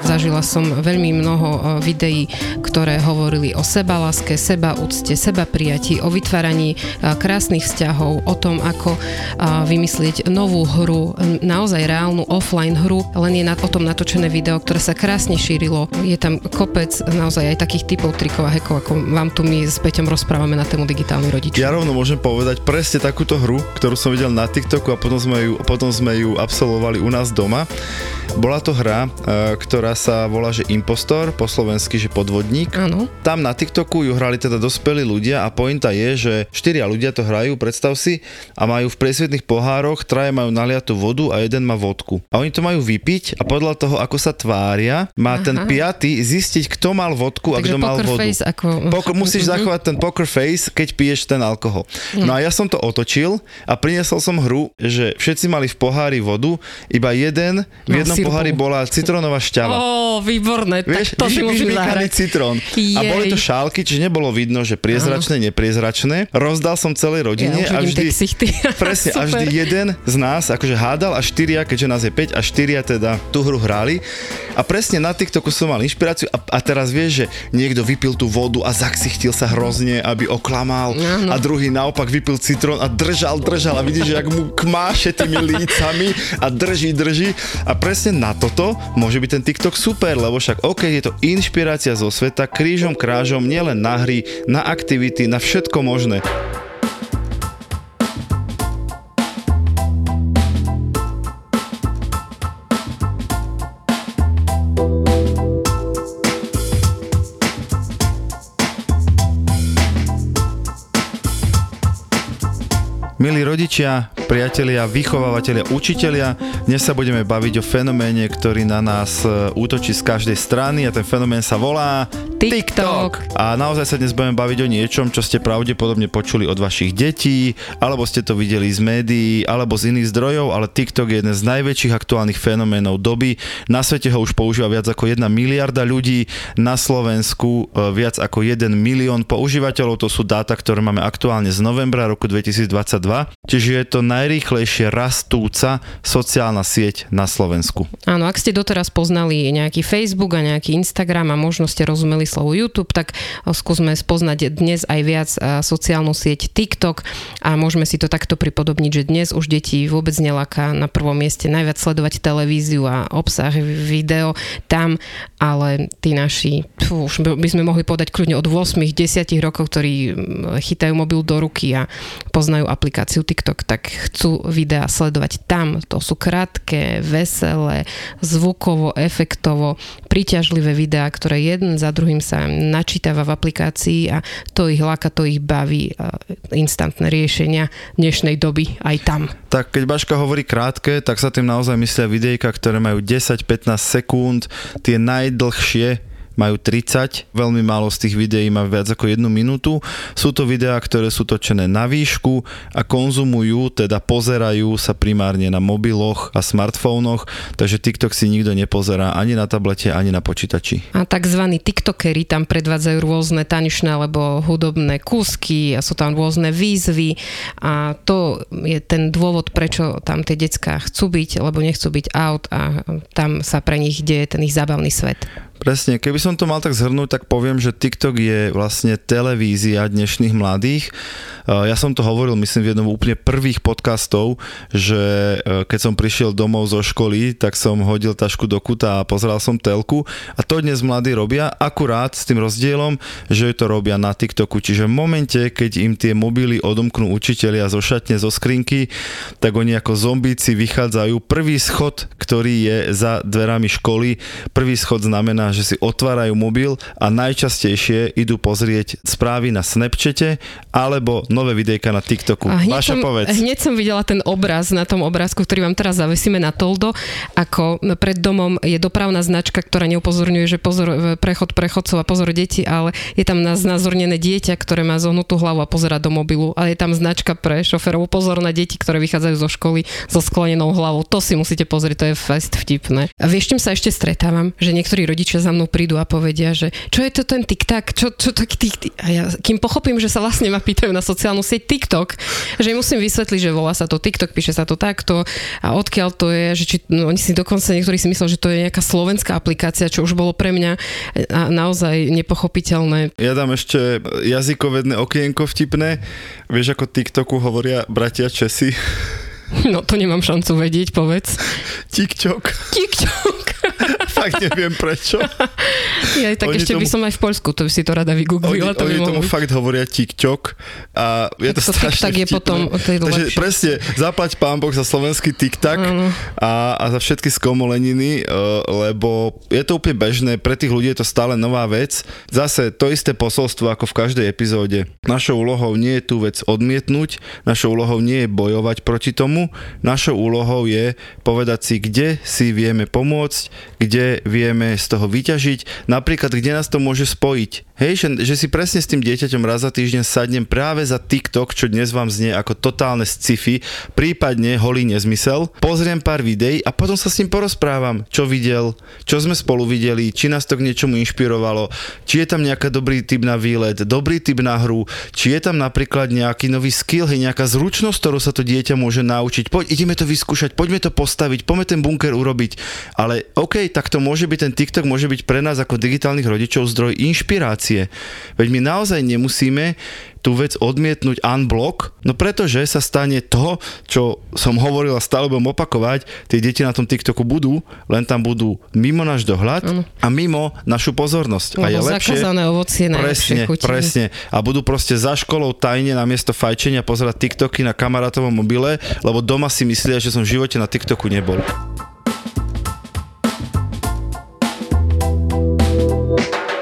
Zažila som veľmi mnoho e, videí, ktoré hovorili o sebaláske, sebaúcte, seba prijatí, o vytváraní e, krásnych vzťahov, o tom, ako e, vymyslieť novú hru, naozaj reálnu offline hru, len je o tom natočené video, ktoré sa krásne šírilo. Je tam kopec naozaj aj takých typov trikov a hekov, ako vám tu my s Peťom rozprávame na tému digitálny rodič. Ja rovno môžem povedať presne takúto hru, ktorú som videl na TikToku a potom sme ju, potom sme ju absolvovali u nás doma. Bola to hra, ktorá ktorá sa volá, že Impostor, po slovensky, že podvodník. Áno. Tam na TikToku ju hrali teda dospelí ľudia a pointa je, že štyria ľudia to hrajú, predstav si, a majú v presvetných pohároch, traje majú naliatú vodu a jeden má vodku. A oni to majú vypiť a podľa toho, ako sa tvária, má Aha. ten piaty zistiť, kto mal vodku Takže a kto mal vodu. Face ako... Pok- musíš zachovať ten poker face, keď piješ ten alkohol. No a ja som to otočil a priniesol som hru, že všetci mali v pohári vodu, iba jeden, v jednom pohári bola citrónová šťava. Ó, výborné, Vieš, tak to si môžeme zahrať. citrón. Jej. A boli to šálky, čiže nebolo vidno, že priezračné, Áno. nepriezračné. Rozdal som celej rodine ja, a vždy, presne, a vždy jeden z nás akože hádal a štyria, keďže nás je 5 a štyria teda tú hru hrali. A presne na TikToku som mal inšpiráciu a, a teraz vieš, že niekto vypil tú vodu a zaksichtil sa hrozne, aby oklamal Áno. a druhý naopak vypil citrón a držal, držal a vidíš, že ak mu kmáše tými lícami a drží, drží a presne na toto môže byť ten TikTok TikTok super, lebo však OK, je to inšpirácia zo sveta, krížom krážom, nielen na hry, na aktivity, na všetko možné. Milí rodičia, priatelia, vychovávateľia, učitelia, dnes sa budeme baviť o fenoméne, ktorý na nás e, útočí z každej strany a ten fenomén sa volá TikTok. A naozaj sa dnes budeme baviť o niečom, čo ste pravdepodobne počuli od vašich detí, alebo ste to videli z médií, alebo z iných zdrojov, ale TikTok je jeden z najväčších aktuálnych fenoménov doby. Na svete ho už používa viac ako 1 miliarda ľudí, na Slovensku e, viac ako 1 milión používateľov, to sú dáta, ktoré máme aktuálne z novembra roku 2022 čiže je to najrýchlejšie rastúca sociálna sieť na Slovensku. Áno, ak ste doteraz poznali nejaký Facebook a nejaký Instagram a možno ste rozumeli slovo YouTube, tak skúsme spoznať dnes aj viac sociálnu sieť TikTok a môžeme si to takto pripodobniť, že dnes už deti vôbec nelaká na prvom mieste najviac sledovať televíziu a obsah video tam, ale tí naši, fú, už by sme mohli povedať kľudne od 8-10 rokov, ktorí chytajú mobil do ruky a poznajú aplikáciu aplikáciu TikTok, tak chcú videá sledovať tam. To sú krátke, veselé, zvukovo, efektovo, príťažlivé videá, ktoré jeden za druhým sa načítava v aplikácii a to ich láka, to ich baví. Instantné riešenia dnešnej doby aj tam. Tak keď Baška hovorí krátke, tak sa tým naozaj myslia videjka, ktoré majú 10-15 sekúnd, tie najdlhšie majú 30, veľmi málo z tých videí má viac ako jednu minútu. Sú to videá, ktoré sú točené na výšku a konzumujú, teda pozerajú sa primárne na mobiloch a smartfónoch, takže TikTok si nikto nepozerá ani na tablete, ani na počítači. A tzv. TikTokery tam predvádzajú rôzne tanečné alebo hudobné kúsky a sú tam rôzne výzvy a to je ten dôvod, prečo tam tie decká chcú byť, lebo nechcú byť out a tam sa pre nich deje ten ich zábavný svet. Presne, keby som to mal tak zhrnúť, tak poviem, že TikTok je vlastne televízia dnešných mladých ja som to hovoril, myslím, v jednom úplne prvých podcastov, že e, keď som prišiel domov zo školy, tak som hodil tašku do kuta a pozeral som telku a to dnes mladí robia, akurát s tým rozdielom, že to robia na TikToku. Čiže v momente, keď im tie mobily odomknú učitelia zo šatne, zo skrinky, tak oni ako zombíci vychádzajú. Prvý schod, ktorý je za dverami školy, prvý schod znamená, znamená, že si otvárajú mobil a najčastejšie idú pozrieť správy na Snapchate alebo nové videjka na TikToku. A hneď, Maša, som, povedz. hneď som videla ten obraz na tom obrázku, ktorý vám teraz zavesíme na Toldo, ako pred domom je dopravná značka, ktorá neupozorňuje, že pozor, prechod prechodcov a pozor deti, ale je tam znázornené dieťa, ktoré má zohnutú hlavu a pozera do mobilu, ale je tam značka pre šoferov, pozor na deti, ktoré vychádzajú zo školy so sklenenou hlavou. To si musíte pozrieť, to je fest vtipné. A vieš, čím sa ešte stretávam? Že niektorí rodičia za mnou prídu a povedia, že čo je to ten TikTok, čo, čo taký TikTok? A ja, kým pochopím, že sa vlastne ma pýtajú na sociálnu sieť TikTok, že im musím vysvetliť, že volá sa to TikTok, píše sa to takto a odkiaľ to je, že či, no, oni si dokonca niektorí si mysleli, že to je nejaká slovenská aplikácia, čo už bolo pre mňa a naozaj nepochopiteľné. Ja dám ešte jazykovedné okienko vtipné. Vieš, ako TikToku hovoria bratia Česi? No to nemám šancu vedieť, povedz. TikTok. TikTok. Fakt neviem prečo. Ja, tak Oni ešte by tomu- som aj v Poľsku, to by si to rada Oni, vygooglila. to by oni tomu byť. fakt hovoria TikTok a je to Tak to strašne TikTok je vtipné. potom Takže lepšie. presne, zaplať pán Boh za slovenský TikTok a, a za všetky skomoleniny, eh, lebo je to úplne bežné, pre tých ľudí je to stále nová vec. Zase to isté posolstvo ako v každej epizóde. Našou úlohou nie je tú vec odmietnúť, našou úlohou nie je bojovať proti tomu, našou úlohou je povedať si, kde si vieme pomôcť, kde vieme z toho vyťažiť, napríklad kde nás to môže spojiť. Hej, že, že si presne s tým dieťaťom raz za týždeň sadnem práve za TikTok, čo dnes vám znie ako totálne sci-fi, prípadne holý nezmysel, pozriem pár videí a potom sa s ním porozprávam, čo videl, čo sme spolu videli, či nás to k niečomu inšpirovalo, či je tam nejaká dobrý typ na výlet, dobrý typ na hru, či je tam napríklad nejaký nový skill, hej, nejaká zručnosť, ktorú sa to dieťa môže naučiť. Poď, ideme to vyskúšať, poďme to postaviť, poďme ten bunker urobiť. Ale OK, tak to môže byť, ten TikTok môže byť pre nás ako digitálnych rodičov zdroj inšpirácie. Veď my naozaj nemusíme tú vec odmietnúť unblock, no pretože sa stane to, čo som hovoril a stále budem opakovať, tie deti na tom TikToku budú, len tam budú mimo náš dohľad a mimo našu pozornosť. a je Lebo lepšie, zakázané ovocie Presne, chutí. presne. A budú proste za školou tajne namiesto fajčenia pozerať TikToky na kamarátovom mobile, lebo doma si myslia, že som v živote na TikToku nebol.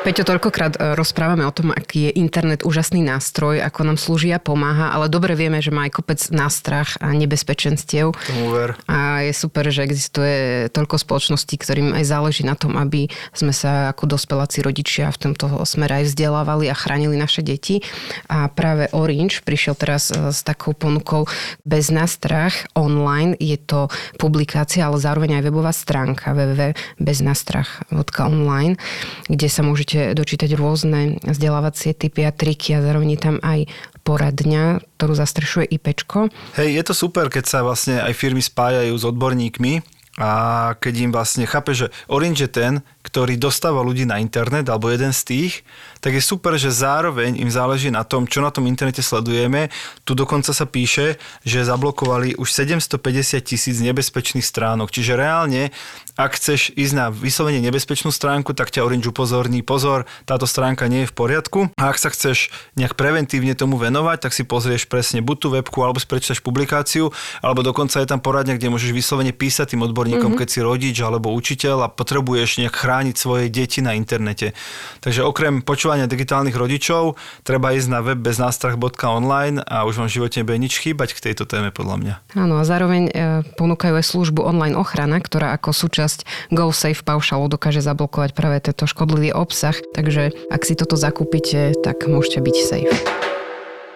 Peťo, toľkokrát e, rozprávame o tom, aký je internet úžasný nástroj, ako nám slúži a pomáha, ale dobre vieme, že má aj kopec nástrach a nebezpečenstiev. Tomu ver. A je super, že existuje toľko spoločností, ktorým aj záleží na tom, aby sme sa ako dospeláci rodičia v tomto smere aj vzdelávali a chránili naše deti. A práve Orange prišiel teraz e, s takou ponukou bez nástrach online. Je to publikácia, ale zároveň aj webová stránka www.beznastrach.online, kde sa môžete dočítať rôzne vzdelávacie typy a triky a zároveň tam aj poradňa, ktorú zastrešuje IPčko. Hej, je to super, keď sa vlastne aj firmy spájajú s odborníkmi a keď im vlastne chápe, že Orange je ten, ktorý dostáva ľudí na internet, alebo jeden z tých, tak je super, že zároveň im záleží na tom, čo na tom internete sledujeme. Tu dokonca sa píše, že zablokovali už 750 tisíc nebezpečných stránok. Čiže reálne, ak chceš ísť na vyslovene nebezpečnú stránku, tak ťa Orange upozorní, pozor, táto stránka nie je v poriadku. A ak sa chceš nejak preventívne tomu venovať, tak si pozrieš presne buď tú webku, alebo si prečítaš publikáciu, alebo dokonca je tam poradňa, kde môžeš vyslovene písať tým odborníkom, mm-hmm. keď si rodič alebo učiteľ a potrebuješ nejak chrániť svoje deti na internete. Takže okrem počúvania digitálnych rodičov, treba ísť na web beznástrach.online a už vám v živote nebude nič chýbať k tejto téme podľa mňa. Áno, a zároveň e, ponúkajú aj službu online ochrana, ktorá ako súčasť GoSafe paušalu dokáže zablokovať práve tento škodlivý obsah. Takže ak si toto zakúpite, tak môžete byť safe.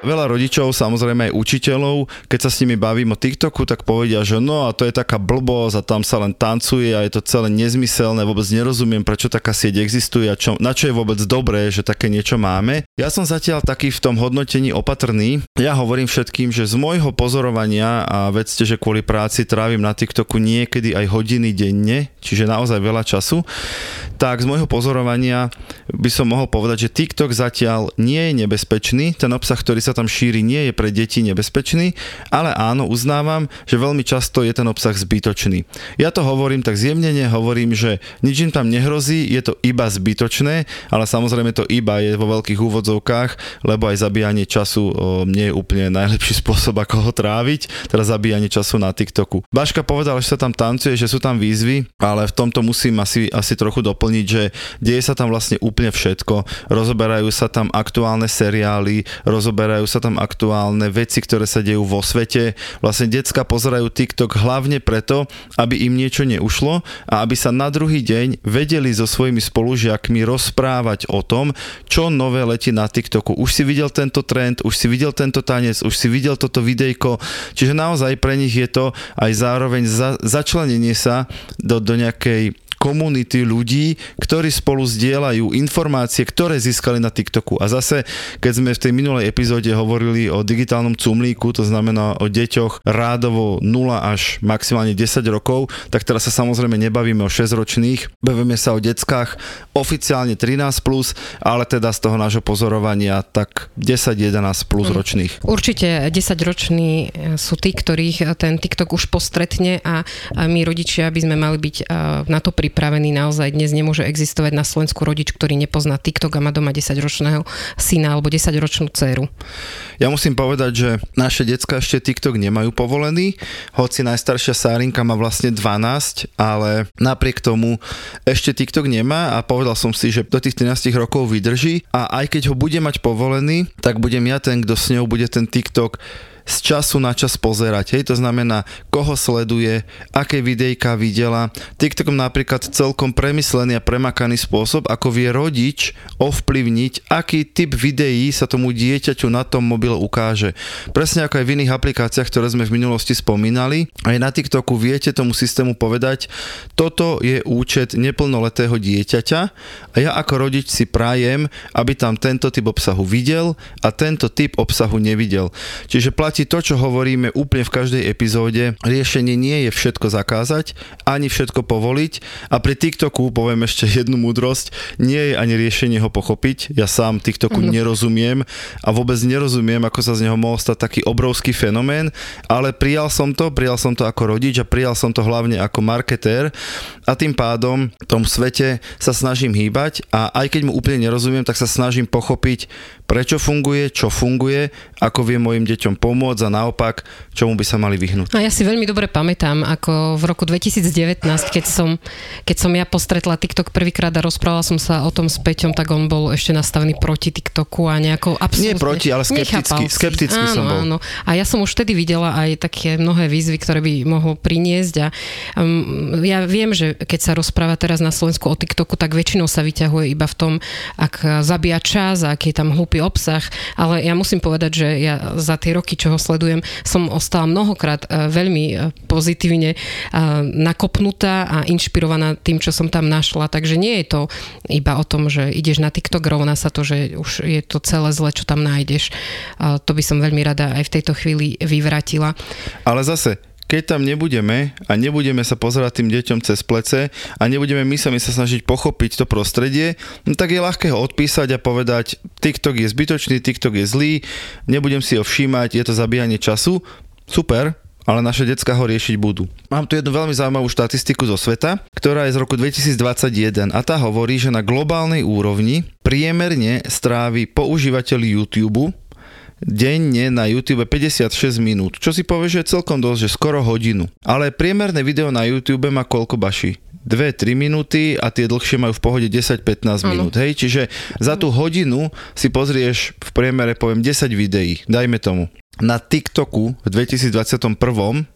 Veľa rodičov, samozrejme aj učiteľov, keď sa s nimi bavím o TikToku, tak povedia, že no a to je taká blbosť a tam sa len tancuje a je to celé nezmyselné, vôbec nerozumiem, prečo taká sieť existuje a čo, na čo je vôbec dobré, že také niečo máme. Ja som zatiaľ taký v tom hodnotení opatrný. Ja hovorím všetkým, že z môjho pozorovania a vedzte, že kvôli práci trávim na TikToku niekedy aj hodiny denne, čiže naozaj veľa času, tak z môjho pozorovania by som mohol povedať, že TikTok zatiaľ nie je nebezpečný, ten obsah, ktorý sa sa tam šíri, nie je pre deti nebezpečný, ale áno, uznávam, že veľmi často je ten obsah zbytočný. Ja to hovorím tak zjemnene, hovorím, že nič im tam nehrozí, je to iba zbytočné, ale samozrejme to iba je vo veľkých úvodzovkách, lebo aj zabíjanie času o, nie je úplne najlepší spôsob, ako ho tráviť, teda zabíjanie času na TikToku. Baška povedal, že sa tam tancuje, že sú tam výzvy, ale v tomto musím asi, asi trochu doplniť, že deje sa tam vlastne úplne všetko. Rozoberajú sa tam aktuálne seriály, rozoberajú sa tam aktuálne veci, ktoré sa dejú vo svete. Vlastne decka pozerajú TikTok hlavne preto, aby im niečo neušlo a aby sa na druhý deň vedeli so svojimi spolužiakmi rozprávať o tom, čo nové letí na TikToku. Už si videl tento trend, už si videl tento tanec, už si videl toto videjko. Čiže naozaj pre nich je to aj zároveň za, začlenenie sa do, do nejakej komunity ľudí, ktorí spolu zdieľajú informácie, ktoré získali na TikToku. A zase, keď sme v tej minulej epizóde hovorili o digitálnom cumlíku, to znamená o deťoch rádovo 0 až maximálne 10 rokov, tak teraz sa samozrejme nebavíme o 6-ročných, bavíme sa o deckách oficiálne 13+, plus, ale teda z toho nášho pozorovania tak 10-11 plus Mhm. ročných. Určite 10-roční sú tí, ktorých ten TikTok už postretne a my rodičia by sme mali byť a, na to pripravení. Naozaj dnes nemôže existovať na Slovensku rodič, ktorý nepozná TikTok a má doma 10-ročného syna alebo 10-ročnú dceru. Ja musím povedať, že naše decka ešte TikTok nemajú povolený, hoci najstaršia Sárinka má vlastne 12, ale napriek tomu ešte TikTok nemá a povedal som si, že do tých 13 rokov vydrží a aj keď ho bude mať povolený, tak budem ja ten, kto s ňou bude ten TikTok z času na čas pozerať. Hej, to znamená, koho sleduje, aké videjka videla. TikTokom napríklad celkom premyslený a premakaný spôsob, ako vie rodič ovplyvniť, aký typ videí sa tomu dieťaťu na tom mobile ukáže. Presne ako aj v iných aplikáciách, ktoré sme v minulosti spomínali. Aj na TikToku viete tomu systému povedať, toto je účet neplnoletého dieťaťa a ja ako rodič si prajem, aby tam tento typ obsahu videl a tento typ obsahu nevidel. Čiže platí to, čo hovoríme úplne v každej epizóde. Riešenie nie je všetko zakázať, ani všetko povoliť a pri TikToku poviem ešte jednu múdrosť, nie je ani riešenie ho pochopiť. Ja sám TikToku Mhm. nerozumiem a vôbec nerozumiem, ako sa z neho mohol stať taký obrovský fenomén, ale prijal som to, prijal som to ako rodič a prijal som to hlavne ako marketér a tým pádom v tom svete sa snažím hýbať a aj keď mu úplne nerozumiem, tak sa snažím pochopiť, prečo funguje, čo funguje, ako vie mojim deťom pomôcť a naopak, čomu by sa mali vyhnúť. A ja si veľmi dobre pamätám, ako v roku 2019, keď som, keď som ja postretla TikTok prvýkrát a rozprávala som sa o tom s Peťom, tak on bol ešte nastavený proti TikToku a nejako absolútne... Nie proti, ale skepticky, skepticky áno, som bol. Áno. A ja som už vtedy videla aj také mnohé výzvy, ktoré by mohol priniesť a um, ja viem, že keď sa rozpráva teraz na Slovensku o TikToku, tak väčšinou sa vyťahuje iba v tom, ak zabíja čas aký je tam hlúpy obsah, ale ja musím povedať, že ja za tie roky, čo ho sledujem, som ostala mnohokrát eh, veľmi eh, pozitívne eh, nakopnutá a inšpirovaná tým, čo som tam našla. Takže nie je to iba o tom, že ideš na TikTok, rovná sa to, že už je to celé zle, čo tam nájdeš. To by som veľmi rada aj v tejto chvíli vyvratila. Ale zase, keď tam nebudeme a nebudeme sa pozerať tým deťom cez plece a nebudeme my sami sa snažiť pochopiť to prostredie, no tak je ľahké ho odpísať a povedať, TikTok je zbytočný, TikTok je zlý, nebudem si ho všímať, je to zabíjanie času. Super, ale naše decka ho riešiť budú. Mám tu jednu veľmi zaujímavú štatistiku zo sveta, ktorá je z roku 2021 a tá hovorí, že na globálnej úrovni priemerne strávi používateľ YouTube denne na YouTube 56 minút, čo si povie, že je celkom dosť, že skoro hodinu. Ale priemerné video na YouTube má koľko baší? 2-3 minúty a tie dlhšie majú v pohode 10-15 minút, hej? Čiže za tú hodinu si pozrieš v priemere, poviem, 10 videí, dajme tomu. Na TikToku v 2021,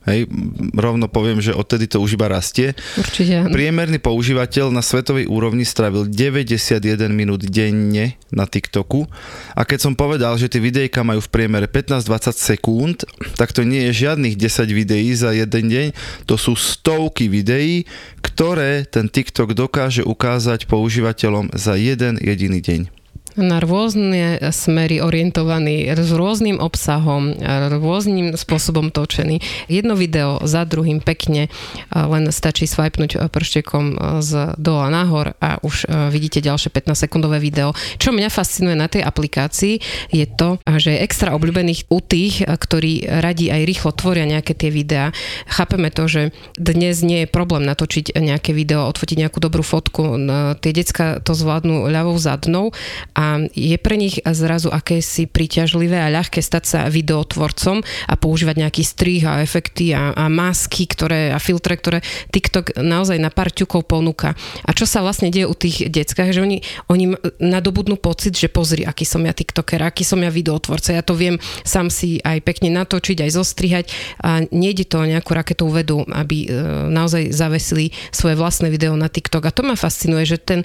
hej, rovno poviem, že odtedy to už iba rastie, Určite. áno. Priemerný používateľ na svetovej úrovni strávil 91 minút denne na TikToku a keď som povedal, že tie videjka majú v priemere 15-20 sekúnd, tak to nie je žiadnych 10 videí za jeden deň, to sú stovky videí, ktoré ten TikTok dokáže ukázať používateľom za jeden jediný deň. Na rôzne smery orientovaný, s rôznym obsahom, rôznym spôsobom točený. Jedno video za druhým pekne, len stačí swipenúť prštekom z dola nahor a už vidíte ďalšie 15-sekundové video. Čo mňa fascinuje na tej aplikácii je to, že je extra obľúbených u tých, ktorí radi aj rýchlo tvoria nejaké tie videá. Chápeme to, že dnes nie je problém natočiť nejaké video, odfotiť nejakú dobrú fotku. Tie decka to zvládnu ľavou zadnou a je pre nich zrazu akési príťažlivé a ľahké stať sa videotvorcom a používať nejaký strih a efekty a, a masky ktoré, a filtre, ktoré TikTok naozaj na pár ťukov ponúka. A čo sa vlastne deje u tých deckách, že oni, oni nadobudnú pocit, že pozri, aký som ja TikToker, aký som ja videotvorca, ja to viem sám si aj pekne natočiť, aj zostrihať a nejde to o nejakú raketovú vedu, aby e, naozaj zavesili svoje vlastné video na TikTok. A to ma fascinuje, že ten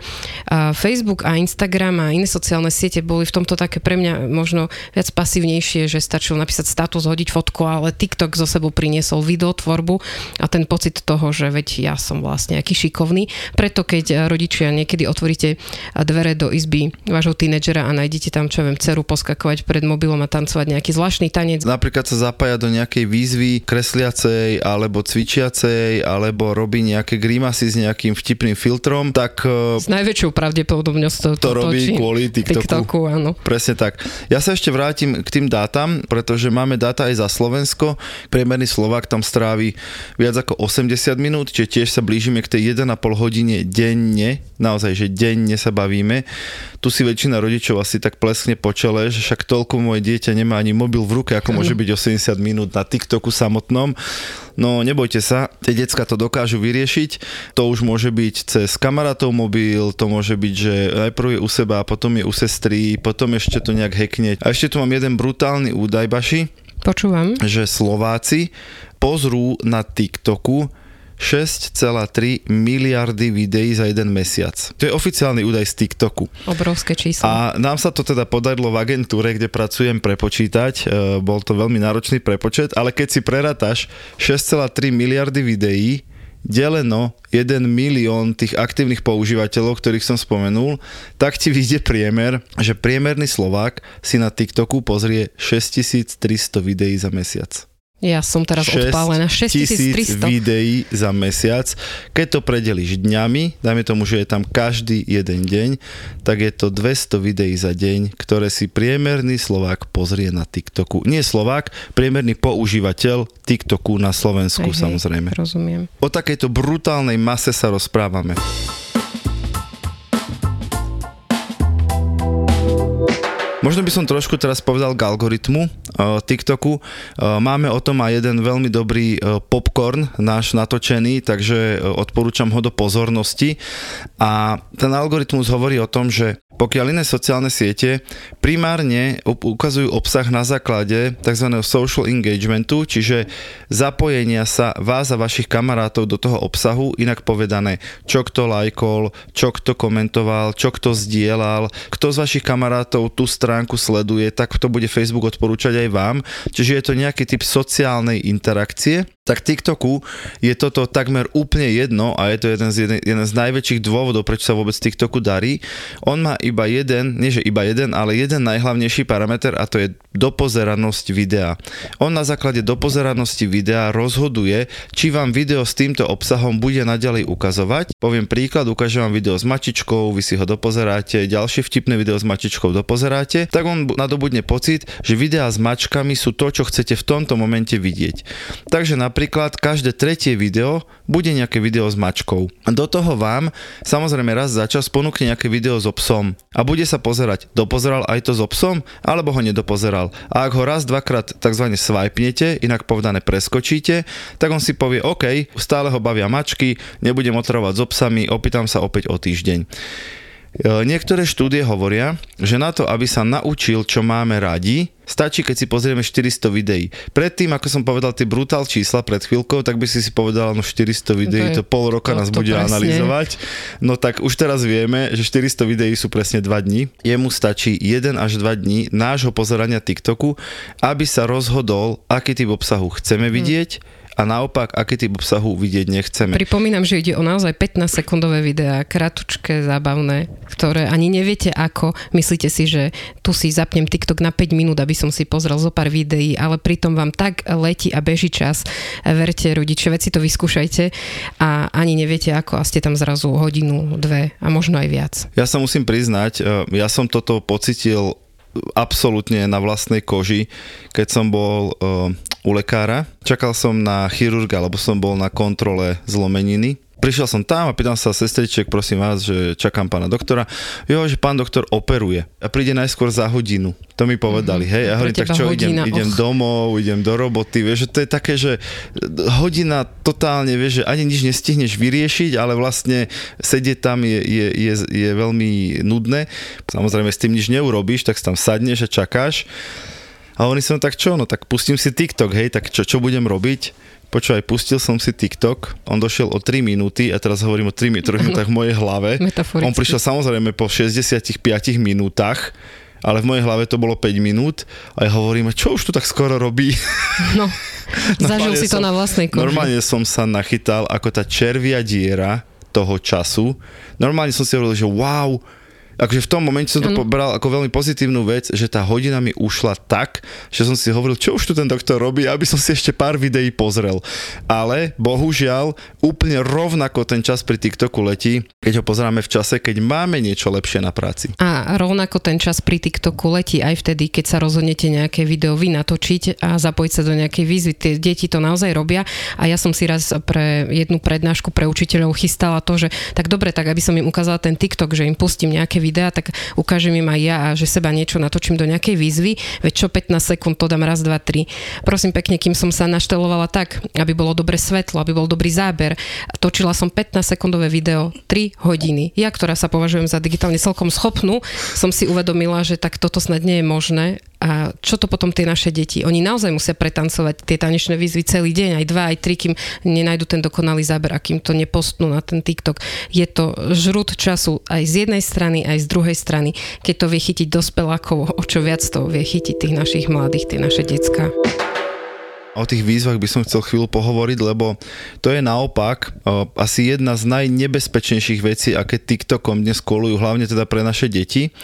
Facebook a Instagram a iné sociálne sociálne siete boli v tomto také pre mňa možno viac pasívnejšie, že stačilo napísať status, hodiť fotku, ale TikTok zo sebou priniesol videotvorbu a ten pocit toho, že veď ja som vlastne aký šikovný. Preto keď rodičia niekedy otvoríte dvere do izby vášho tínedžera a nájdete tam, čo viem, ceru poskakovať pred mobilom a tancovať nejaký zvláštny tanec. Napríklad sa zapája do nejakej výzvy kresliacej alebo cvičiacej alebo robí nejaké grimasy s nejakým vtipným filtrom, tak... S najväčšou pravdepodobnosťou to, to robí kvôli TikToku. TikToku, áno. Presne tak. Ja sa ešte vrátim k tým dátam, pretože máme dáta aj za Slovensko. Priemerný Slovák tam strávi viac ako 80 minút, čiže tiež sa blížime k tej 1,5 hodine denne. Naozaj, že denne sa bavíme. Tu si väčšina rodičov asi tak pleskne po čele, že však toľko moje dieťa nemá ani mobil v ruke, ako môže byť 80 minút na TikToku samotnom. No nebojte sa, tie decka to dokážu vyriešiť. To už môže byť cez kamarátov mobil, to môže byť, že najprv je u seba, potom je u sestry, potom ešte to nejak hackne. A ešte tu mám jeden brutálny údaj, Baši. Počúvam. Že Slováci pozrú na TikToku 6,3 miliardy videí za jeden mesiac. To je oficiálny údaj z TikToku. Obrovské číslo. A nám sa to teda podarilo v agentúre, kde pracujem prepočítať. E, bol to veľmi náročný prepočet, ale keď si prerátaš 6,3 miliardy videí, deleno 1 milión tých aktívnych používateľov, ktorých som spomenul, tak ti vyjde priemer, že priemerný Slovák si na TikToku pozrie 6300 videí za mesiac. Ja som teraz 6 odpálená. tisíc 6300. videí za mesiac. Keď to predelíš dňami, dajme tomu, že je tam každý jeden deň, tak je to 200 videí za deň, ktoré si priemerný Slovák pozrie na TikToku. Nie Slovák, priemerný používateľ TikToku na Slovensku hej, samozrejme. Rozumiem. O takejto brutálnej mase sa rozprávame. Možno by som trošku teraz povedal k algoritmu uh, TikToku. Uh, máme o tom aj jeden veľmi dobrý uh, popcorn, náš natočený, takže uh, odporúčam ho do pozornosti. A ten algoritmus hovorí o tom, že pokiaľ iné sociálne siete primárne ukazujú obsah na základe tzv. social engagementu, čiže zapojenia sa vás a vašich kamarátov do toho obsahu, inak povedané, čo kto lajkol, čo kto komentoval, čo kto zdieľal, kto z vašich kamarátov tú stránku sleduje, tak to bude Facebook odporúčať aj vám. Čiže je to nejaký typ sociálnej interakcie tak TikToku je toto takmer úplne jedno a je to jeden z, jeden, jeden z najväčších dôvodov, prečo sa vôbec TikToku darí. On má iba jeden, nie že iba jeden, ale jeden najhlavnejší parameter a to je dopozeranosť videa. On na základe dopozeranosti videa rozhoduje, či vám video s týmto obsahom bude naďalej ukazovať. Poviem príklad, ukážem vám video s mačičkou, vy si ho dopozeráte, ďalšie vtipné video s mačičkou dopozeráte, tak on nadobudne pocit, že videá s mačkami sú to, čo chcete v tomto momente vidieť. Takže na napríklad každé tretie video bude nejaké video s mačkou. Do toho vám samozrejme raz za čas ponúkne nejaké video so psom a bude sa pozerať, dopozeral aj to so psom, alebo ho nedopozeral. A ak ho raz, dvakrát tzv. swipenete, inak povedané preskočíte, tak on si povie, OK, stále ho bavia mačky, nebudem otravovať so psami, opýtam sa opäť o týždeň. E, niektoré štúdie hovoria, že na to, aby sa naučil, čo máme radi, stačí, keď si pozrieme 400 videí. Predtým, ako som povedal tie brutál čísla pred chvíľkou, tak by si si povedal, no 400 videí, to, je, to pol roka to, nás to bude presne. analyzovať. No tak už teraz vieme, že 400 videí sú presne 2 dní. Jemu stačí 1 až 2 dní nášho pozerania TikToku, aby sa rozhodol, aký typ obsahu chceme vidieť, a naopak, aký typ obsahu vidieť nechceme. Pripomínam, že ide o naozaj 15-sekundové videá, kratučké, zábavné, ktoré ani neviete ako. Myslíte si, že tu si zapnem TikTok na 5 minút, aby som si pozrel zo pár videí, ale pritom vám tak letí a beží čas. Verte, rodiče, veci to vyskúšajte a ani neviete ako a ste tam zrazu hodinu, dve a možno aj viac. Ja sa musím priznať, e, ja som toto pocitil absolútne na vlastnej koži, keď som bol uh, u lekára. Čakal som na chirurga, lebo som bol na kontrole zlomeniny prišiel som tam a pýtam sa sestriček, prosím vás, že čakám pána doktora. Jo, že pán doktor operuje a príde najskôr za hodinu. To mi povedali, mm-hmm. hej. Ja hovorím, tak čo, hodina, idem, idem domov, idem do roboty, vieš, že to je také, že hodina totálne, vieš, že ani nič nestihneš vyriešiť, ale vlastne sedieť tam je, je, je, je veľmi nudné. Samozrejme, s tým nič neurobíš, tak tam sadneš a čakáš. A oni som tak čo, no tak pustím si TikTok, hej, tak čo, čo budem robiť? Počúvaj, pustil som si TikTok, on došiel o 3 minúty a teraz hovorím o 3 minútach v mojej hlave. On prišiel samozrejme po 65 minútach, ale v mojej hlave to bolo 5 minút a ja hovorím, čo už tu tak skoro robí? No, zažil si to som, na vlastnej koži. Normálne som sa nachytal ako tá červia diera toho času. Normálne som si hovoril, že wow, akože v tom momente som to ano. pobral ako veľmi pozitívnu vec, že tá hodina mi ušla tak, že som si hovoril, čo už tu ten doktor robí, aby som si ešte pár videí pozrel. Ale bohužiaľ úplne rovnako ten čas pri TikToku letí, keď ho pozeráme v čase, keď máme niečo lepšie na práci. A rovnako ten čas pri TikToku letí aj vtedy, keď sa rozhodnete nejaké video vy natočiť a zapojiť sa do nejakej výzvy. Tie deti to naozaj robia a ja som si raz pre jednu prednášku pre učiteľov chystala to, že tak dobre, tak aby som im ukázala ten TikTok, že im pustím nejaké video videa, tak ukážem im aj ja, že seba niečo natočím do nejakej výzvy, veď čo 15 sekúnd to dám raz, dva, tri. Prosím pekne, kým som sa naštelovala tak, aby bolo dobre svetlo, aby bol dobrý záber. Točila som 15 sekundové video 3 hodiny. Ja, ktorá sa považujem za digitálne celkom schopnú, som si uvedomila, že tak toto snad nie je možné a čo to potom tie naše deti? Oni naozaj musia pretancovať tie tanečné výzvy celý deň, aj dva, aj tri, kým nenajdu ten dokonalý záber a kým to nepostnú na ten TikTok. Je to žrut času aj z jednej strany, aj z druhej strany. Keď to vie chytiť dospelákov, o čo viac to vie chytiť tých našich mladých, tie naše decka. O tých výzvach by som chcel chvíľu pohovoriť, lebo to je naopak o, asi jedna z najnebezpečnejších vecí, aké TikTokom dnes kolujú, hlavne teda pre naše deti.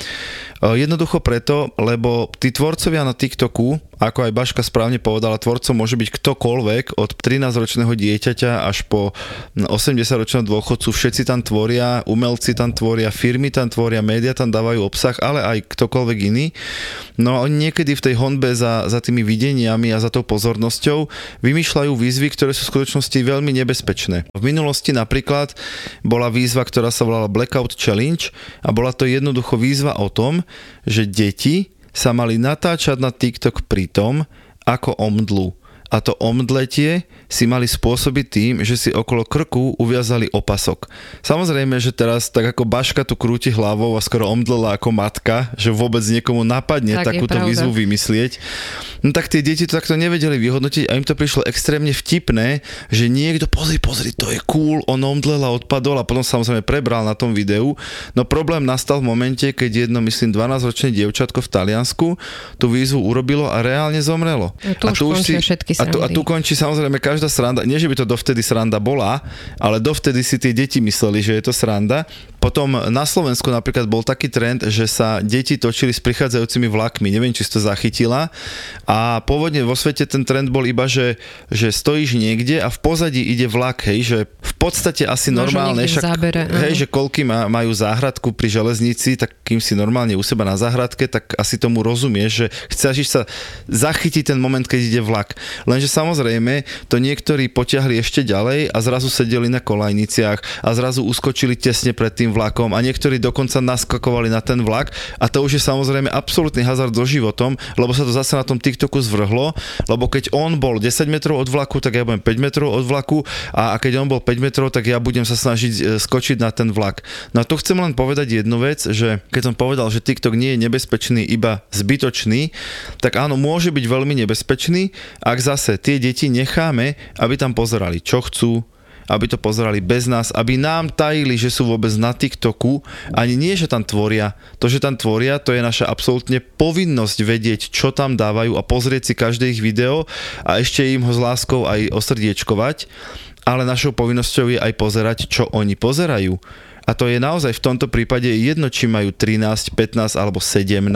O, jednoducho preto, lebo tí tvorcovia na TikToku ako aj Baška správne povedala, tvorcom môže byť ktokoľvek, od 13-ročného dieťaťa až po 80-ročného dôchodcu, všetci tam tvoria, umelci tam tvoria, firmy tam tvoria, média tam dávajú obsah, ale aj ktokoľvek iný. No a oni niekedy v tej honbe za, za tými videniami a za tou pozornosťou vymýšľajú výzvy, ktoré sú v skutočnosti veľmi nebezpečné. V minulosti napríklad bola výzva, ktorá sa volala Blackout Challenge a bola to jednoducho výzva o tom, že deti sa mali natáčať na TikTok pri tom, ako omdlu. A to omdletie si mali spôsobiť tým, že si okolo krku uviazali opasok. Samozrejme, že teraz tak ako Baška tu krúti hlavou a skoro omdlela ako matka, že vôbec niekomu napadne tak takúto výzvu vymyslieť. No tak tie deti to takto nevedeli vyhodnotiť a im to prišlo extrémne vtipné, že niekto, pozri, pozri, to je cool, on omdlela, odpadol a potom samozrejme prebral na tom videu. No problém nastal v momente, keď jedno, myslím, 12-ročné dievčatko v Taliansku tú výzvu urobilo a reálne zomrelo. No, tu a tu už si, všetky a tu, a tu končí samozrejme každá každá sranda, nie že by to dovtedy sranda bola, ale dovtedy si tie deti mysleli, že je to sranda. Potom na Slovensku napríklad bol taký trend, že sa deti točili s prichádzajúcimi vlakmi, neviem, či si to zachytila. A pôvodne vo svete ten trend bol iba, že, že stojíš niekde a v pozadí ide vlak, hej, že v podstate asi Môžu normálne, však, zábere, hej, že koľky má, majú záhradku pri železnici, tak kým si normálne u seba na záhradke, tak asi tomu rozumieš, že chceš sa zachytiť ten moment, keď ide vlak. Lenže samozrejme, to niektorí potiahli ešte ďalej a zrazu sedeli na kolajniciach a zrazu uskočili tesne pred tým vlakom a niektorí dokonca naskakovali na ten vlak a to už je samozrejme absolútny hazard so životom, lebo sa to zase na tom TikToku zvrhlo, lebo keď on bol 10 metrov od vlaku, tak ja budem 5 metrov od vlaku a keď on bol 5 metrov, tak ja budem sa snažiť e, skočiť na ten vlak. No a tu chcem len povedať jednu vec, že keď som povedal, že TikTok nie je nebezpečný, iba zbytočný, tak áno, môže byť veľmi nebezpečný, ak zase tie deti necháme aby tam pozerali, čo chcú, aby to pozerali bez nás, aby nám tajili, že sú vôbec na TikToku, ani nie, že tam tvoria. To, že tam tvoria, to je naša absolútne povinnosť vedieť, čo tam dávajú a pozrieť si každé ich video a ešte im ho s láskou aj osrdiečkovať, ale našou povinnosťou je aj pozerať, čo oni pozerajú. A to je naozaj v tomto prípade jedno, či majú 13, 15 alebo 17.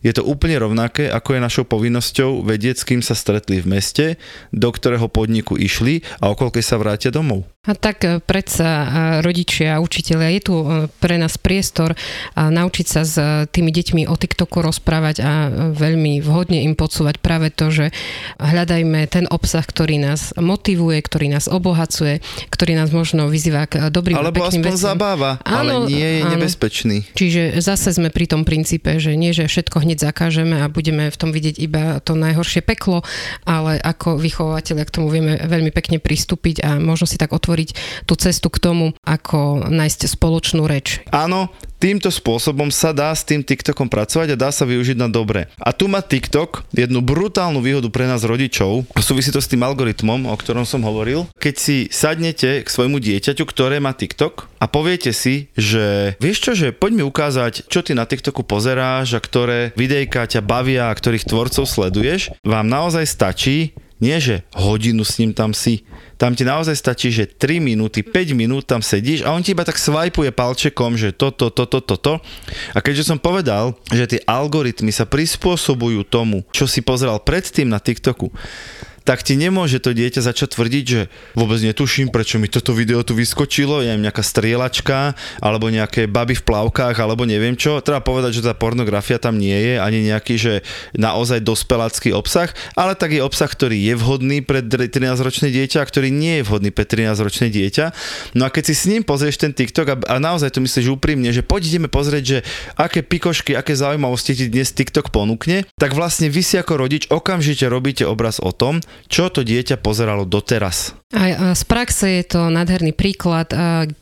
Je to úplne rovnaké, ako je našou povinnosťou vedieť, s kým sa stretli v meste, do ktorého podniku išli a okolke sa vrátia domov. A tak e, predsa e, rodičia a učiteľia, je tu e, pre nás priestor naučiť sa s tými deťmi o TikToku rozprávať a veľmi vhodne im podsúvať práve to, že hľadajme ten obsah, ktorý nás motivuje, ktorý nás obohacuje, ktorý nás možno vyzýva k dobrým Alebo pekným aspoň veciam. zabáva, ale Áno, nie je áno. nebezpečný. Čiže zase sme pri tom princípe, že nie, že všetko hneď zakážeme a budeme v tom vidieť iba to najhoršie peklo, ale ako vychovateľia k tomu vieme veľmi pekne pristúpiť a možno si tak otvoriť tú cestu k tomu, ako nájsť spoločnú reč. Áno, týmto spôsobom sa dá s tým TikTokom pracovať a dá sa využiť na dobre. A tu má TikTok jednu brutálnu výhodu pre nás rodičov. Súvisí to s tým algoritmom, o ktorom som hovoril. Keď si sadnete k svojmu dieťaťu, ktoré má TikTok a poviete si, že vieš čo, že poď mi ukázať, čo ty na TikToku pozeráš a ktoré videjka ťa bavia a ktorých tvorcov sleduješ, vám naozaj stačí nie, že hodinu s ním tam si. Tam ti naozaj stačí, že 3 minúty, 5 minút tam sedíš a on ti iba tak svajpuje palčekom, že toto, toto, toto. A keďže som povedal, že tie algoritmy sa prispôsobujú tomu, čo si pozeral predtým na TikToku, tak ti nemôže to dieťa začať tvrdiť, že vôbec netuším, prečo mi toto video tu vyskočilo, neviem, nejaká strieľačka, alebo nejaké baby v plavkách, alebo neviem čo. Treba povedať, že tá pornografia tam nie je, ani nejaký, že naozaj dospelácky obsah, ale tak je obsah, ktorý je vhodný pre 13-ročné dieťa a ktorý nie je vhodný pre 13-ročné dieťa. No a keď si s ním pozrieš ten TikTok a, a naozaj to myslíš úprimne, že poď ideme pozrieť, že aké pikošky, aké zaujímavosti ti dnes TikTok ponúkne, tak vlastne vy si ako rodič okamžite robíte obraz o tom, čo to dieťa pozeralo doteraz. A z praxe je to nádherný príklad,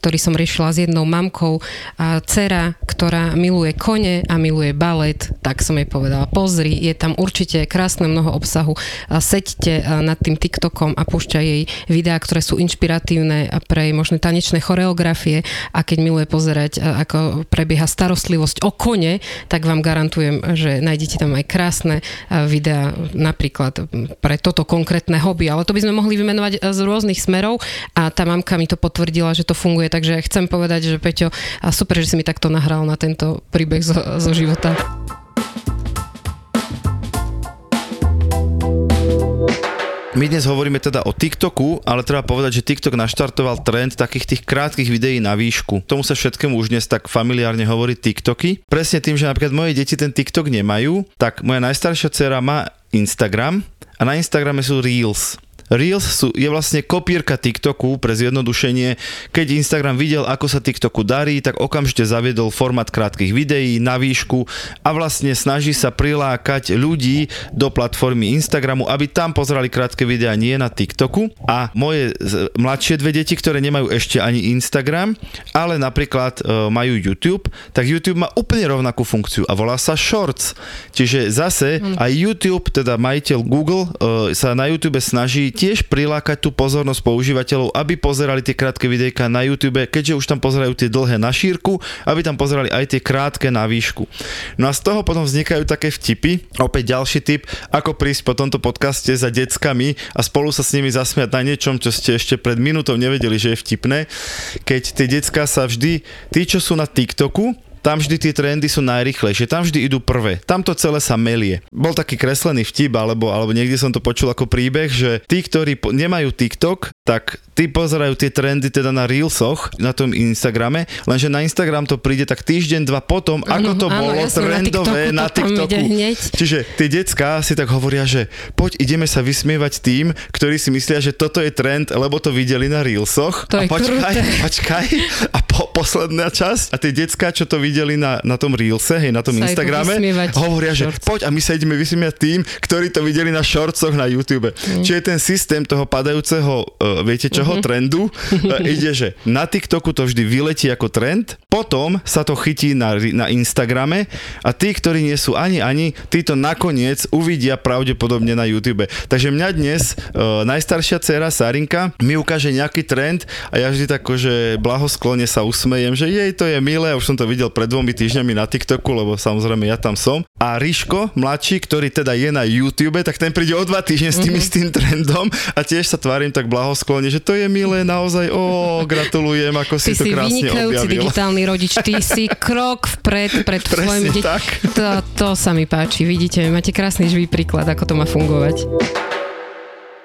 ktorý som riešila s jednou mamkou. A dcera, ktorá miluje kone a miluje balet, tak som jej povedala, pozri, je tam určite krásne mnoho obsahu. Seďte nad tým TikTokom a púšťa jej videá, ktoré sú inšpiratívne pre jej možné tanečné choreografie a keď miluje pozerať, ako prebieha starostlivosť o kone, tak vám garantujem, že nájdete tam aj krásne videá napríklad pre toto konkrétne hobby, ale to by sme mohli vymenovať a, z rôznych smerov a tá mamka mi to potvrdila, že to funguje, takže chcem povedať, že Peťo, a super, že si mi takto nahral na tento príbeh zo, zo života. My dnes hovoríme teda o TikToku, ale treba povedať, že TikTok naštartoval trend takých tých krátkých videí na výšku. Tomu sa všetkému už dnes tak familiárne hovorí TikToky. Presne tým, že napríklad moje deti ten TikTok nemajú, tak moja najstaršia dcera má Instagram a na Instagrame sú Reels. Reels sú, je vlastne kopírka TikToku pre zjednodušenie. Keď Instagram videl, ako sa TikToku darí, tak okamžite zaviedol formát krátkych videí na výšku a vlastne snaží sa prilákať ľudí do platformy Instagramu, aby tam pozerali krátke videá, nie na TikToku. A moje mladšie dve deti, ktoré nemajú ešte ani Instagram, ale napríklad e, majú YouTube, tak YouTube má úplne rovnakú funkciu a volá sa Shorts. Čiže zase aj YouTube, teda majiteľ Google, e, sa na YouTube snaží tiež prilákať tú pozornosť používateľov, aby pozerali tie krátke videjka na YouTube, keďže už tam pozerajú tie dlhé na šírku, aby tam pozerali aj tie krátke na výšku. No a z toho potom vznikajú také vtipy. Opäť ďalší tip, ako prísť po tomto podcaste za deckami a spolu sa s nimi zasmiať na niečom, čo ste ešte pred minútou nevedeli, že je vtipné. Keď tie decka sa vždy, tí, čo sú na TikToku, tam vždy tie trendy sú najrychlejšie, tam vždy idú prvé, tam to celé sa melie. Bol taký kreslený vtip, alebo, alebo niekde som to počul ako príbeh, že tí, ktorí po, nemajú TikTok, tak tí pozerajú tie trendy teda na Reelsoch, na tom Instagrame, lenže na Instagram to príde tak týždeň, dva potom, ako Áno, to áno, bolo jasné, na trendové TikToku na TikToku. ide hneď. Čiže tie decka si tak hovoria, že poď ideme sa vysmievať tým, ktorí si myslia, že toto je trend, lebo to videli na Reelsoch. To a je počkaj, kruté. počkaj. A po, posledná časť. A tie decka, čo to videli na, na tom Reelse, hej, na tom Sa Instagrame, hovoria, že shorts. poď a my sa ideme vysmievať tým, ktorí to videli na shortsoch na YouTube. Mm. Čiže ten systém toho padajúceho, uh, viete čoho, Mhm. trendu, uh, ide, že na TikToku to vždy vyletí ako trend Potom sa to chytí na, na Instagrame a tí, ktorí nie sú ani ani, tí to nakoniec uvidia pravdepodobne na YouTube. Takže mňa dnes uh, najstaršia dcera Sarinka mi ukáže nejaký trend a ja vždy tak, že blahosklone sa usmejem, že jej to je milé, už som to videl pred dvomi týždňami na TikToku, lebo samozrejme ja tam som. A Ríško, mladší, ktorý teda je na YouTube, tak ten príde o dva týždne s tým mm-hmm. istým trendom a tiež sa tvárim tak blahosklone, že to je milé, naozaj, o, gratulujem, ako si Ty to si krásne vynikajúci objavil. digitálny rodič, ty si krok vpred pred Presne deťmi. tak. To, to sa mi páči, vidíte, máte krásny živý príklad, ako to má fungovať.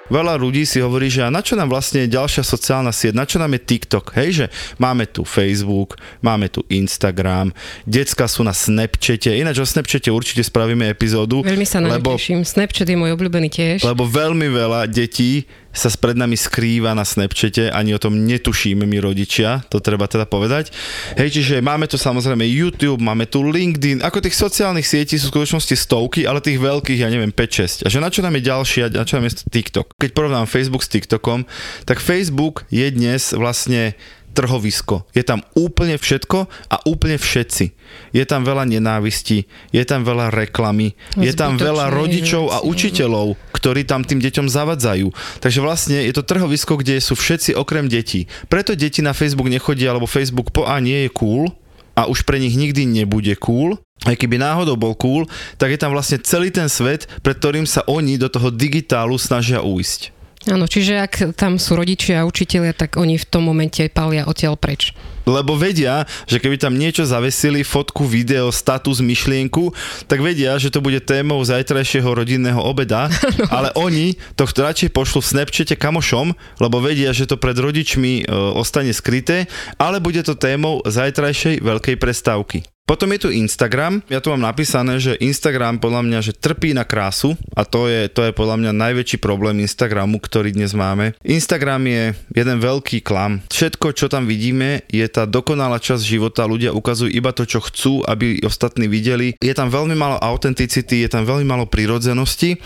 Veľa ľudí si hovorí, že a na čo nám vlastne je ďalšia sociálna sieť, na čo nám je TikTok, hej, že máme tu Facebook, máme tu Instagram, decka sú na Snapchate, ináč o Snapchate určite spravíme epizódu, Veľmi sa na lebo... teším. Snapchat je môj obľúbený tiež. lebo veľmi veľa detí sa spred nami skrýva na Snapchate, ani o tom netušíme my rodičia, to treba teda povedať. Hej, čiže máme tu samozrejme YouTube, máme tu LinkedIn, ako tých sociálnych sietí sú v skutočnosti stovky, ale tých veľkých, ja neviem, 5-6. A že na čo nám je ďalšia, na čo nám je TikTok? Keď porovnám Facebook s TikTokom, tak Facebook je dnes vlastne trhovisko. Je tam úplne všetko a úplne všetci. Je tam veľa nenávisti, je tam veľa reklamy, je tam veľa rodičov a učiteľov, ktorí tam tým deťom zavadzajú. Takže vlastne je to trhovisko, kde sú všetci okrem detí. Preto deti na Facebook nechodia, lebo Facebook po A nie je cool a už pre nich nikdy nebude cool. Aj keby náhodou bol cool, tak je tam vlastne celý ten svet, pred ktorým sa oni do toho digitálu snažia uísť. Áno, čiže ak tam sú rodičia a učitelia, tak oni v tom momente palia odtiaľ preč. Lebo vedia, že keby tam niečo zavesili, fotku, video, status, myšlienku, tak vedia, že to bude témou zajtrajšieho rodinného obeda, ale oni to radšej pošlu v Snapchate kamošom, lebo vedia, že to pred rodičmi e, ostane skryté, ale bude to témou zajtrajšej veľkej prestávky. Potom je tu Instagram. Ja tu mám napísané, že Instagram podľa mňa, že trpí na krásu a to je, to je podľa mňa najväčší problém Instagramu, ktorý dnes máme. Instagram je jeden veľký klam. Všetko, čo tam vidíme, je tá dokonalá časť života. Ľudia ukazujú iba to, čo chcú, aby ostatní videli. Je tam veľmi málo autenticity, je tam veľmi málo prírodzenosti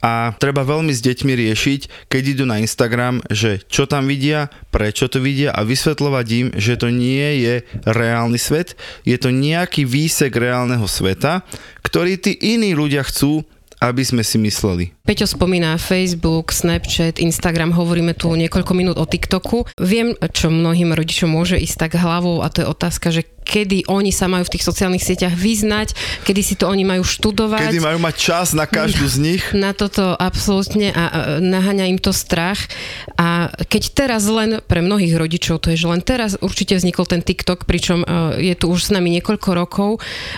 a treba veľmi s deťmi riešiť, keď idú na Instagram, že čo tam vidia, prečo to vidia a vysvetľovať im, že to nie je reálny svet, je to nejaký výsek reálneho sveta, ktorý tí iní ľudia chcú, aby sme si mysleli. Peťo spomína Facebook, Snapchat, Instagram, hovoríme tu niekoľko minút o TikToku. Viem, čo mnohým rodičom môže ísť tak hlavou a to je otázka, že kedy oni sa majú v tých sociálnych sieťach vyznať, kedy si to oni majú študovať. Kedy majú mať čas na každú z nich? Na toto absolútne a naháňa im to strach. A keď teraz len pre mnohých rodičov, to je, že len teraz určite vznikol ten TikTok, pričom e, je tu už s nami niekoľko rokov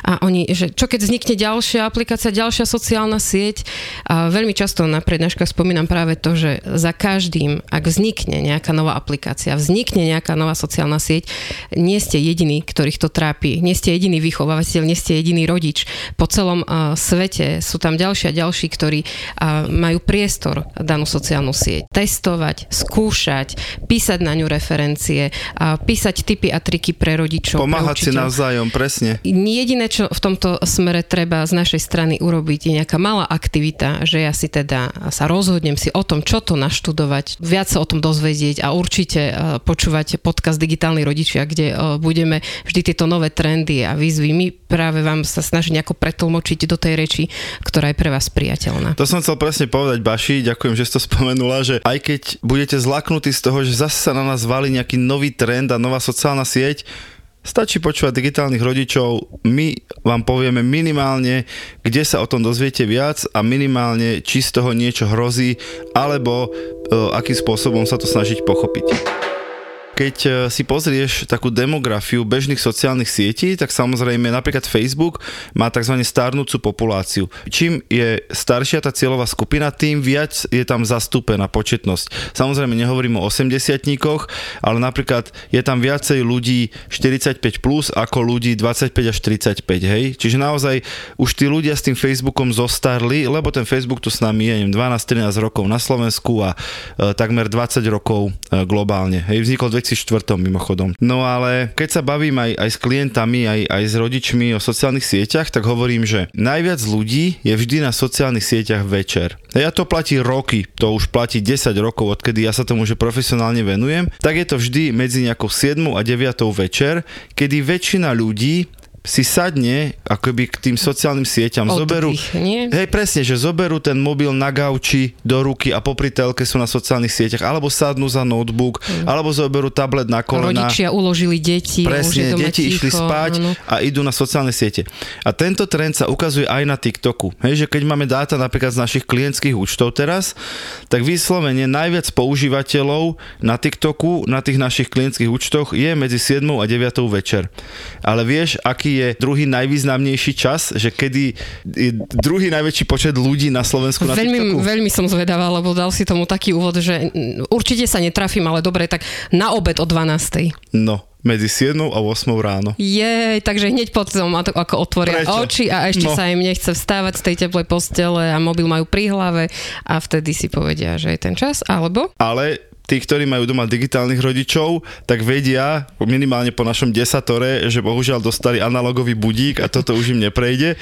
a oni, že čo keď vznikne ďalšia aplikácia, ďalšia sociálna sieť. A veľmi často na prednáškach spomínam práve to, že za každým, ak vznikne nejaká nová aplikácia, vznikne nejaká nová sociálna sieť, nie ste jediní, ktorých to trápi. Nie ste jediný vychovávateľ, nie ste jediný rodič. Po celom svete sú tam ďalší a ďalší, ktorí majú priestor danú sociálnu sieť. Testovať, skúšať, písať na ňu referencie, písať tipy a triky pre rodičov. Pomáhať si pre učiteľov. navzájom, presne. Jediné, čo v tomto smere treba z našej strany urobiť, je nejaká malá aktivita, že ja si teda sa rozhodnem si o tom, čo to naštudovať, viac sa o tom dozvedieť a určite počúvať podcast Digitálni rodičia, kde budeme vždy tieto nové trendy a výzvy. My práve vám sa snažíme nejako pretlmočiť do tej reči, ktorá je pre vás priateľná. To som chcel presne povedať, Baši, ďakujem, že si to spomenula, že aj keď budete zlaknutí z toho, že zase sa na nás valí nejaký nový trend a nová sociálna sieť, stačí počúvať digitálnych rodičov, my vám povieme minimálne, kde sa o tom dozviete viac a minimálne, či z toho niečo hrozí, alebo e, akým spôsobom sa to snažiť pochopiť keď e, si pozrieš takú demografiu bežných sociálnych sietí, tak samozrejme napríklad Facebook má tzv. starnúcu populáciu. Čím je staršia tá cieľová skupina, tým viac je tam zastúpená početnosť. Samozrejme nehovorím o 80 ale napríklad je tam viacej ľudí 45 plus ako ľudí 25 až 35, hej? Čiže naozaj už tí ľudia s tým Facebookom zostarli, lebo ten Facebook tu s nami je, neviem, 12-13 rokov na Slovensku a e, takmer 20 rokov e, globálne. Hej, vznikol v 2004 mimochodom. No ale keď sa bavím aj, aj s klientami, aj, aj s rodičmi o sociálnych sieťach, tak hovorím, že najviac ľudí je vždy na sociálnych sieťach večer. Ja to platí roky, to už platí 10 rokov, odkedy ja sa tomu že profesionálne venujem, tak je to vždy medzi nejakou 7 a 9 večer, kedy väčšina ľudí si sadne akoby k tým sociálnym sieťam, Oddych, zoberú, nie? hej presne, že zoberú ten mobil na gauči do ruky a popri telke sú na sociálnych sieťach, alebo sadnú za notebook, mm. alebo zoberú tablet na kolena. Rodičia uložili deti, Presne, deti ticho, išli spať áno. a idú na sociálne siete. A tento trend sa ukazuje aj na TikToku. Hej, že keď máme dáta napríklad z našich klientských účtov teraz, tak vyslovene najviac používateľov na TikToku, na tých našich klientských účtoch je medzi 7 a 9 večer. Ale vieš, aký je druhý najvýznamnejší čas, že kedy je druhý najväčší počet ľudí na Slovensku na Veľmi, TikToku? veľmi som zvedavá, lebo dal si tomu taký úvod, že určite sa netrafím, ale dobre, tak na obed o 12. No, medzi 7 a 8 ráno. Je, takže hneď potom ako otvoria Prečo? oči a ešte No. sa im nechce vstávať z tej teplej postele a mobil majú pri hlave a vtedy si povedia, že je ten čas, alebo ale tí, ktorí majú doma digitálnych rodičov, tak vedia, minimálne po našom desatore, že bohužiaľ dostali analogový budík a toto už im neprejde,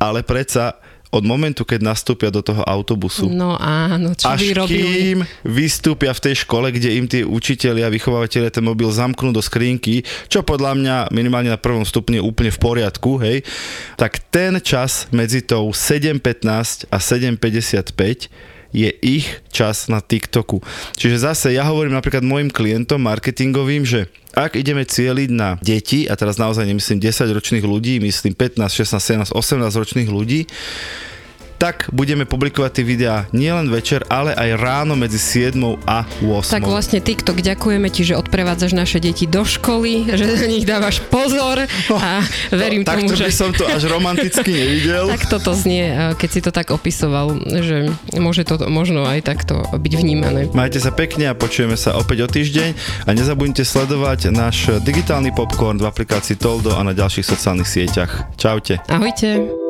ale predsa od momentu, keď nastúpia do toho autobusu, no áno, čo až kým vystúpia v tej škole, kde im tí učitelia, vychovávateľia ten mobil zamknú do skrinky, čo podľa mňa minimálne na prvom stupni je úplne v poriadku, hej, tak ten čas medzi tou 7.15 a 7.55 je ich čas na TikToku. Čiže zase ja hovorím napríklad mojim klientom marketingovým, že ak ideme cieliť na deti, a teraz naozaj nemyslím 10 ročných ľudí, myslím 15, 16, 17, 18 ročných ľudí, tak budeme publikovať tie videá nielen večer, ale aj ráno medzi 7 a 8. Tak vlastne TikTok, ďakujeme ti, že odprevádzaš naše deti do školy, že na nich dávaš pozor a verím tak tomu, to by že... som to až romanticky nevidel. Tak toto znie, keď si to tak opisoval, že môže to možno aj takto byť vnímané. Majte sa pekne a počujeme sa opäť o týždeň a nezabudnite sledovať náš digitálny popcorn v aplikácii Toldo a na ďalších sociálnych sieťach. Čaute. Ahojte.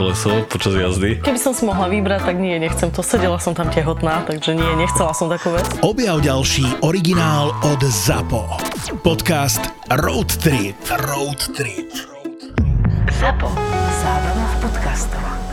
koleso počas jazdy. Keby som si mohla vybrať, tak nie, nechcem to. Sedela som tam tehotná, takže nie, nechcela som takú vec. Objav ďalší originál od ZAPO. Podcast Road Trip. Road Trip. ZAPO. Zábrná v podcastovách.